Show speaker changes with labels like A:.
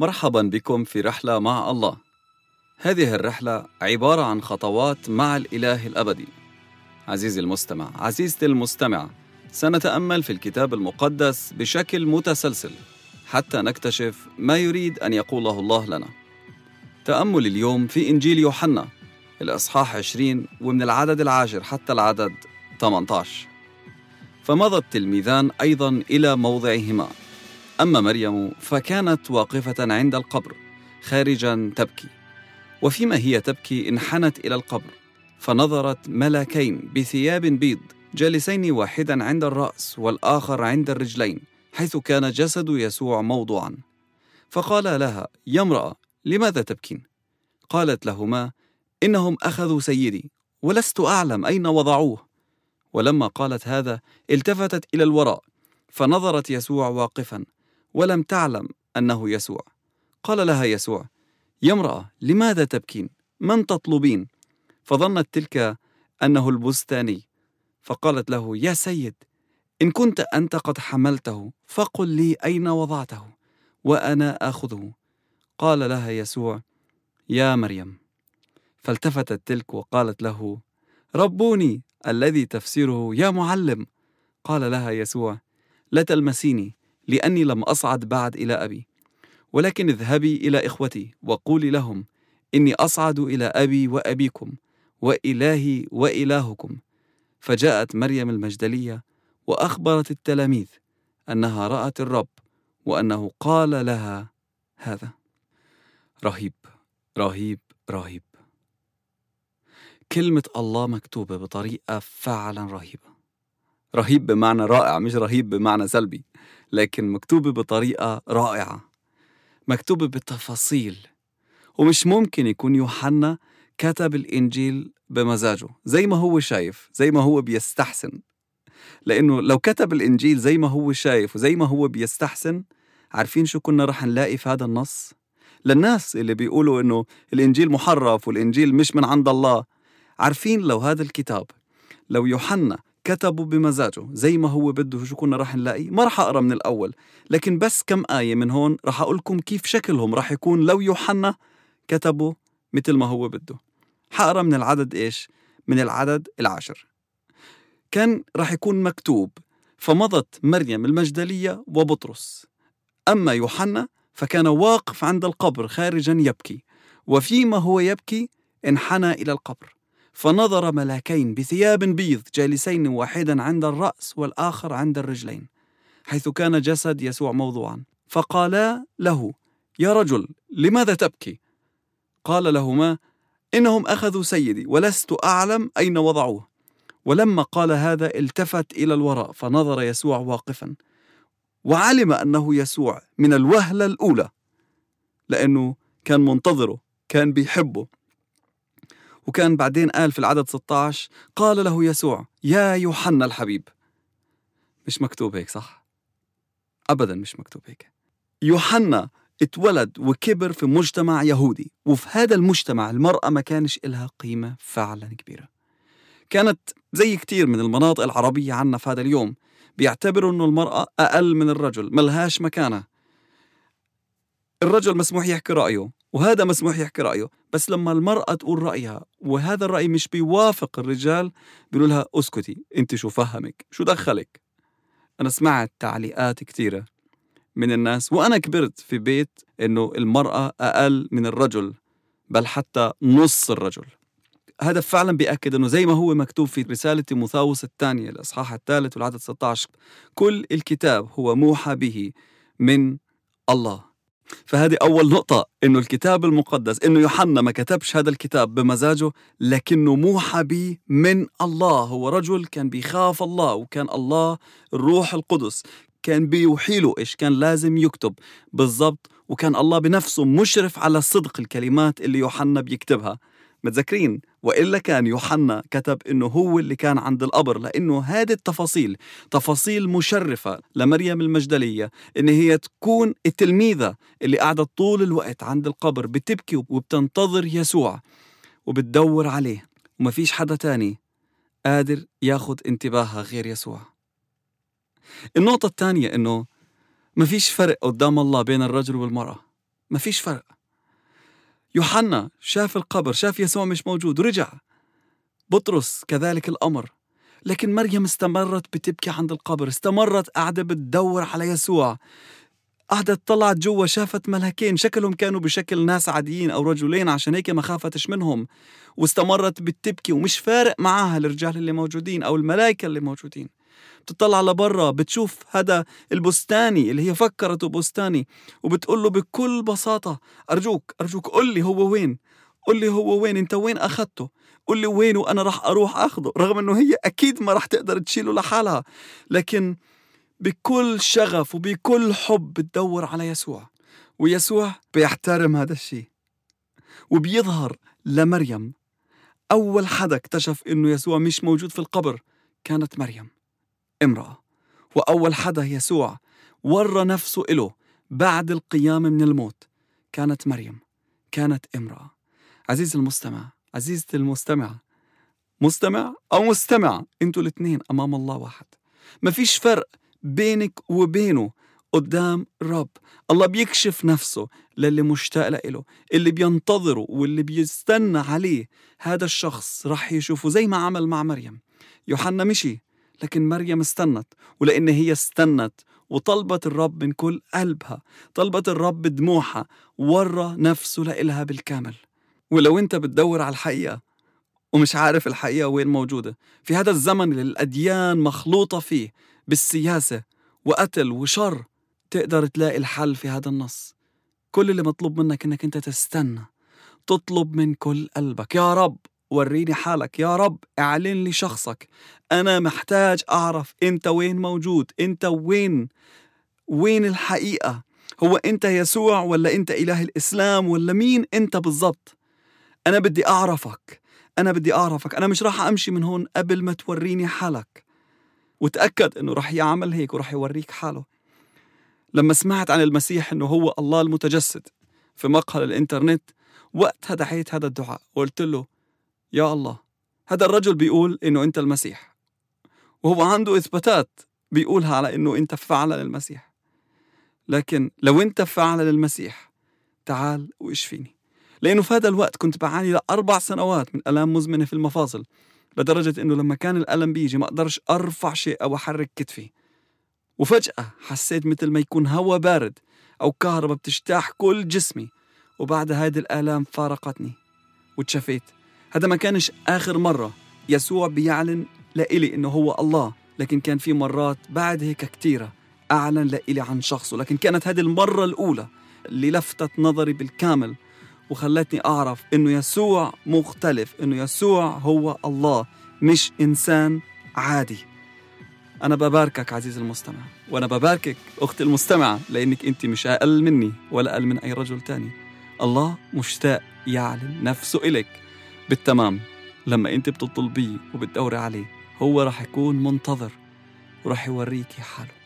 A: مرحبا بكم في رحلة مع الله. هذه الرحلة عبارة عن خطوات مع الإله الأبدي. عزيزي المستمع، عزيزتي المستمعة، سنتأمل في الكتاب المقدس بشكل متسلسل حتى نكتشف ما يريد أن يقوله الله لنا. تأمل اليوم في إنجيل يوحنا الإصحاح 20 ومن العدد العاشر حتى العدد 18. فمضى التلميذان أيضا إلى موضعهما أما مريم فكانت واقفة عند القبر خارجا تبكي. وفيما هي تبكي انحنت إلى القبر فنظرت ملاكين بثياب بيض جالسين واحدا عند الرأس والآخر عند الرجلين حيث كان جسد يسوع موضوعا. فقال لها يا امرأة لماذا تبكين؟ قالت لهما إنهم أخذوا سيدي ولست أعلم أين وضعوه. ولما قالت هذا التفتت إلى الوراء فنظرت يسوع واقفا. ولم تعلم أنه يسوع. قال لها يسوع يا امرأة لماذا تبكين؟ من تطلبين؟ فظنت تلك أنه البستاني. فقالت له يا سيد إن كنت أنت قد حملته فقل لي أين وضعته وأنا آخذه. قال لها يسوع يا مريم. فالتفتت تلك وقالت له ربوني الذي تفسيره يا معلم. قال لها يسوع لا تلمسيني لأني لم أصعد بعد إلى أبي. ولكن اذهبي إلى إخوتي وقولي لهم إني أصعد إلى أبي وأبيكم وإلهي وإلهكم. فجاءت مريم المجدلية وأخبرت التلاميذ أنها رأت الرب وأنه قال لها هذا. رهيب رهيب رهيب. كلمة الله مكتوبة بطريقة فعلا رهيبة. رهيب بمعنى رائع مش رهيب بمعنى سلبي لكن مكتوبة بطريقة رائعة مكتوبة بتفاصيل ومش ممكن يكون يوحنا كتب الإنجيل بمزاجه زي ما هو شايف زي ما هو بيستحسن لأنه لو كتب الإنجيل زي ما هو شايف وزي ما هو بيستحسن عارفين شو كنا رح نلاقي في هذا النص؟ للناس اللي بيقولوا إنه الإنجيل محرف والإنجيل مش من عند الله عارفين لو هذا الكتاب لو يوحنا كتبوا بمزاجه. زي ما هو بده شو كنا راح نلاقي ما راح أقرأ من الأول. لكن بس كم آية من هون راح أقول لكم كيف شكلهم راح يكون لو يوحنا كتبوا مثل ما هو بده. حقرا من العدد إيش؟ من العدد العاشر. كان راح يكون مكتوب فمضت مريم المجدلية وبطرس. أما يوحنا فكان واقف عند القبر خارجا يبكي. وفيما هو يبكي انحنى إلى القبر. فنظر ملاكين بثياب بيض جالسين واحدا عند الرأس والآخر عند الرجلين حيث كان جسد يسوع موضوعا. فقالا له يا رجل لماذا تبكي؟ قال لهما إنهم أخذوا سيدي ولست أعلم أين وضعوه. ولما قال هذا التفت إلى الوراء فنظر يسوع واقفا. وعلم أنه يسوع من الوهلة الأولى لأنه كان منتظره كان بيحبه. وكان بعدين قال في العدد 16 قال له يسوع يا يوحنا الحبيب. مش مكتوب هيك صح؟ أبدا مش مكتوب هيك. يوحنا اتولد وكبر في مجتمع يهودي وفي هذا المجتمع المرأة ما كانش إلها قيمة فعلا كبيرة. كانت زي كتير من المناطق العربية عنا في هذا اليوم بيعتبروا أنه المرأة أقل من الرجل ملهاش مكانة. الرجل مسموح يحكي رأيه. وهذا مسموح يحكي رأيه. بس لما المرأة تقول رأيها وهذا الرأي مش بيوافق الرجال بيقولوا لها اسكتي انت شو فهمك؟ شو دخلك؟ أنا سمعت تعليقات كثيرة من الناس وأنا كبرت في بيت إنه المرأة أقل من الرجل بل حتى نص الرجل. هذا فعلا بيأكد أنه زي ما هو مكتوب في رسالة تيموثاوس الثانية الإصحاح الثالث والعدد 16 كل الكتاب هو موحى به من الله. فهذه أول نقطة إنه الكتاب المقدس إنه يوحنا ما كتبش هذا الكتاب بمزاجه لكنه موحى به من الله. هو رجل كان بيخاف الله وكان الله الروح القدس. كان بيوحي له إيش؟ كان لازم يكتب بالضبط وكان الله بنفسه مشرف على صدق الكلمات اللي يوحنا بيكتبها. متذكرين؟ وإلا كان يوحنا كتب إنه هو اللي كان عند القبر لأنه هذه التفاصيل تفاصيل مشرفة لمريم المجدلية إن هي تكون التلميذة اللي قاعدة طول الوقت عند القبر بتبكي وبتنتظر يسوع وبتدور عليه. وما فيش حدا تاني قادر ياخد انتباهها غير يسوع. النقطة الثانية إنه ما فيش فرق قدام الله بين الرجل والمرأة. ما فيش فرق. يوحنا شاف القبر شاف يسوع مش موجود ورجع بطرس كذلك الأمر. لكن مريم استمرت بتبكي عند القبر استمرت قاعدة بتدور على يسوع. قعدت طلعت جوا شافت ملكين شكلهم كانوا بشكل ناس عاديين أو رجلين عشان هيك ما خافتش منهم. واستمرت بتبكي ومش فارق معاها الرجال اللي موجودين أو الملائكة اللي موجودين. بتطلع لبرا بتشوف هذا البستاني اللي هي فكرته بستاني وبتقول له بكل بساطة أرجوك أرجوك قل لي هو وين قل لي هو وين أنت وين أخذته؟ قل لي وين وأنا راح أروح أخذه؟ رغم أنه هي أكيد ما راح تقدر تشيله لحالها لكن بكل شغف وبكل حب بتدور على يسوع ويسوع بيحترم هذا الشيء وبيظهر لمريم. أول حدا اكتشف إنه يسوع مش موجود في القبر كانت مريم. امرأة. وأول حدا يسوع ورى نفسه إله بعد القيام من الموت. كانت مريم. كانت امرأة. عزيزي المستمع عزيزتي المستمعة. مستمع أو مستمع أنتوا الاثنين أمام الله واحد. ما فيش فرق بينك وبينه قدام الرب الله بيكشف نفسه للي مشتاق له اللي بينتظره واللي بيستنى عليه. هذا الشخص رح يشوفه زي ما عمل مع مريم. يوحنا مشي. لكن مريم استنت ولأن هي استنت وطلبت الرب من كل قلبها طلبت الرب بدموعها ورى نفسه لإلها بالكامل. ولو أنت بتدور على الحقيقة ومش عارف الحقيقة وين موجودة في هذا الزمن اللي الأديان مخلوطة فيه بالسياسة وقتل وشر تقدر تلاقي الحل في هذا النص. كل اللي مطلوب منك إنك أنت تستنى تطلب من كل قلبك. يا رب! وريني حالك. يا رب اعلن لي شخصك. أنا محتاج أعرف أنت وين موجود. أنت وين؟ وين الحقيقة؟ هو أنت يسوع ولا أنت إله الإسلام ولا مين أنت بالضبط؟ أنا بدي أعرفك. أنا بدي أعرفك. أنا مش راح أمشي من هون قبل ما توريني حالك. وتأكد إنه راح يعمل هيك وراح يوريك حاله. لما سمعت عن المسيح إنه هو الله المتجسد في مقهى الإنترنت وقتها دعيت هذا الدعاء وقلت له يا الله. هذا الرجل بيقول إنه أنت المسيح. وهو عنده إثباتات بيقولها على إنه أنت فعلا المسيح. لكن لو أنت فعلا المسيح تعال واشفيني لأنه في هذا الوقت كنت بعاني لأربع سنوات من ألام مزمنة في المفاصل لدرجة إنه لما كان الألم بيجي ما أقدرش أرفع شيء أو أحرك كتفي. وفجأة حسيت مثل ما يكون هوا بارد أو كهرباء بتجتاح كل جسمي. وبعد هذه الآلام فارقتني. وتشفيت هذا ما كانش آخر مرة. يسوع بيعلن لإلي إنه هو الله لكن كان في مرات بعد هيك كتيرة أعلن لإلي عن شخصه لكن كانت هذه المرة الأولى اللي لفتت نظري بالكامل وخلتني أعرف إنه يسوع مختلف إنه يسوع هو الله مش إنسان عادي. أنا بباركك عزيزي المستمع وأنا بباركك أختي المستمعة لأنك أنت مش أقل مني ولا أقل من أي رجل تاني. الله مشتاق يعلن نفسه إليك. بالتمام لما انت بتطلبيه وبتدوري عليه هو رح يكون منتظر ورح يوريكي حاله.